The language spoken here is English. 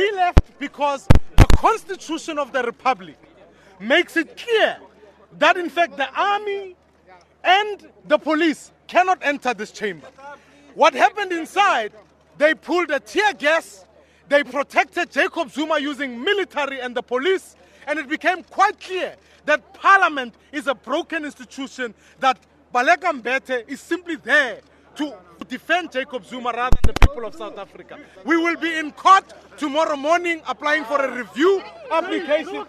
We left because the Constitution of the Republic makes it clear that, in fact, the army and the police cannot enter this chamber. What happened inside, they pulled a tear gas, they protected Jacob Zuma using military and the police, and it became quite clear that parliament is a broken institution, that Baleka Mbete is simply there to defend Jacob Zuma rather than the people of South Africa. We will be in court tomorrow morning applying for a review application.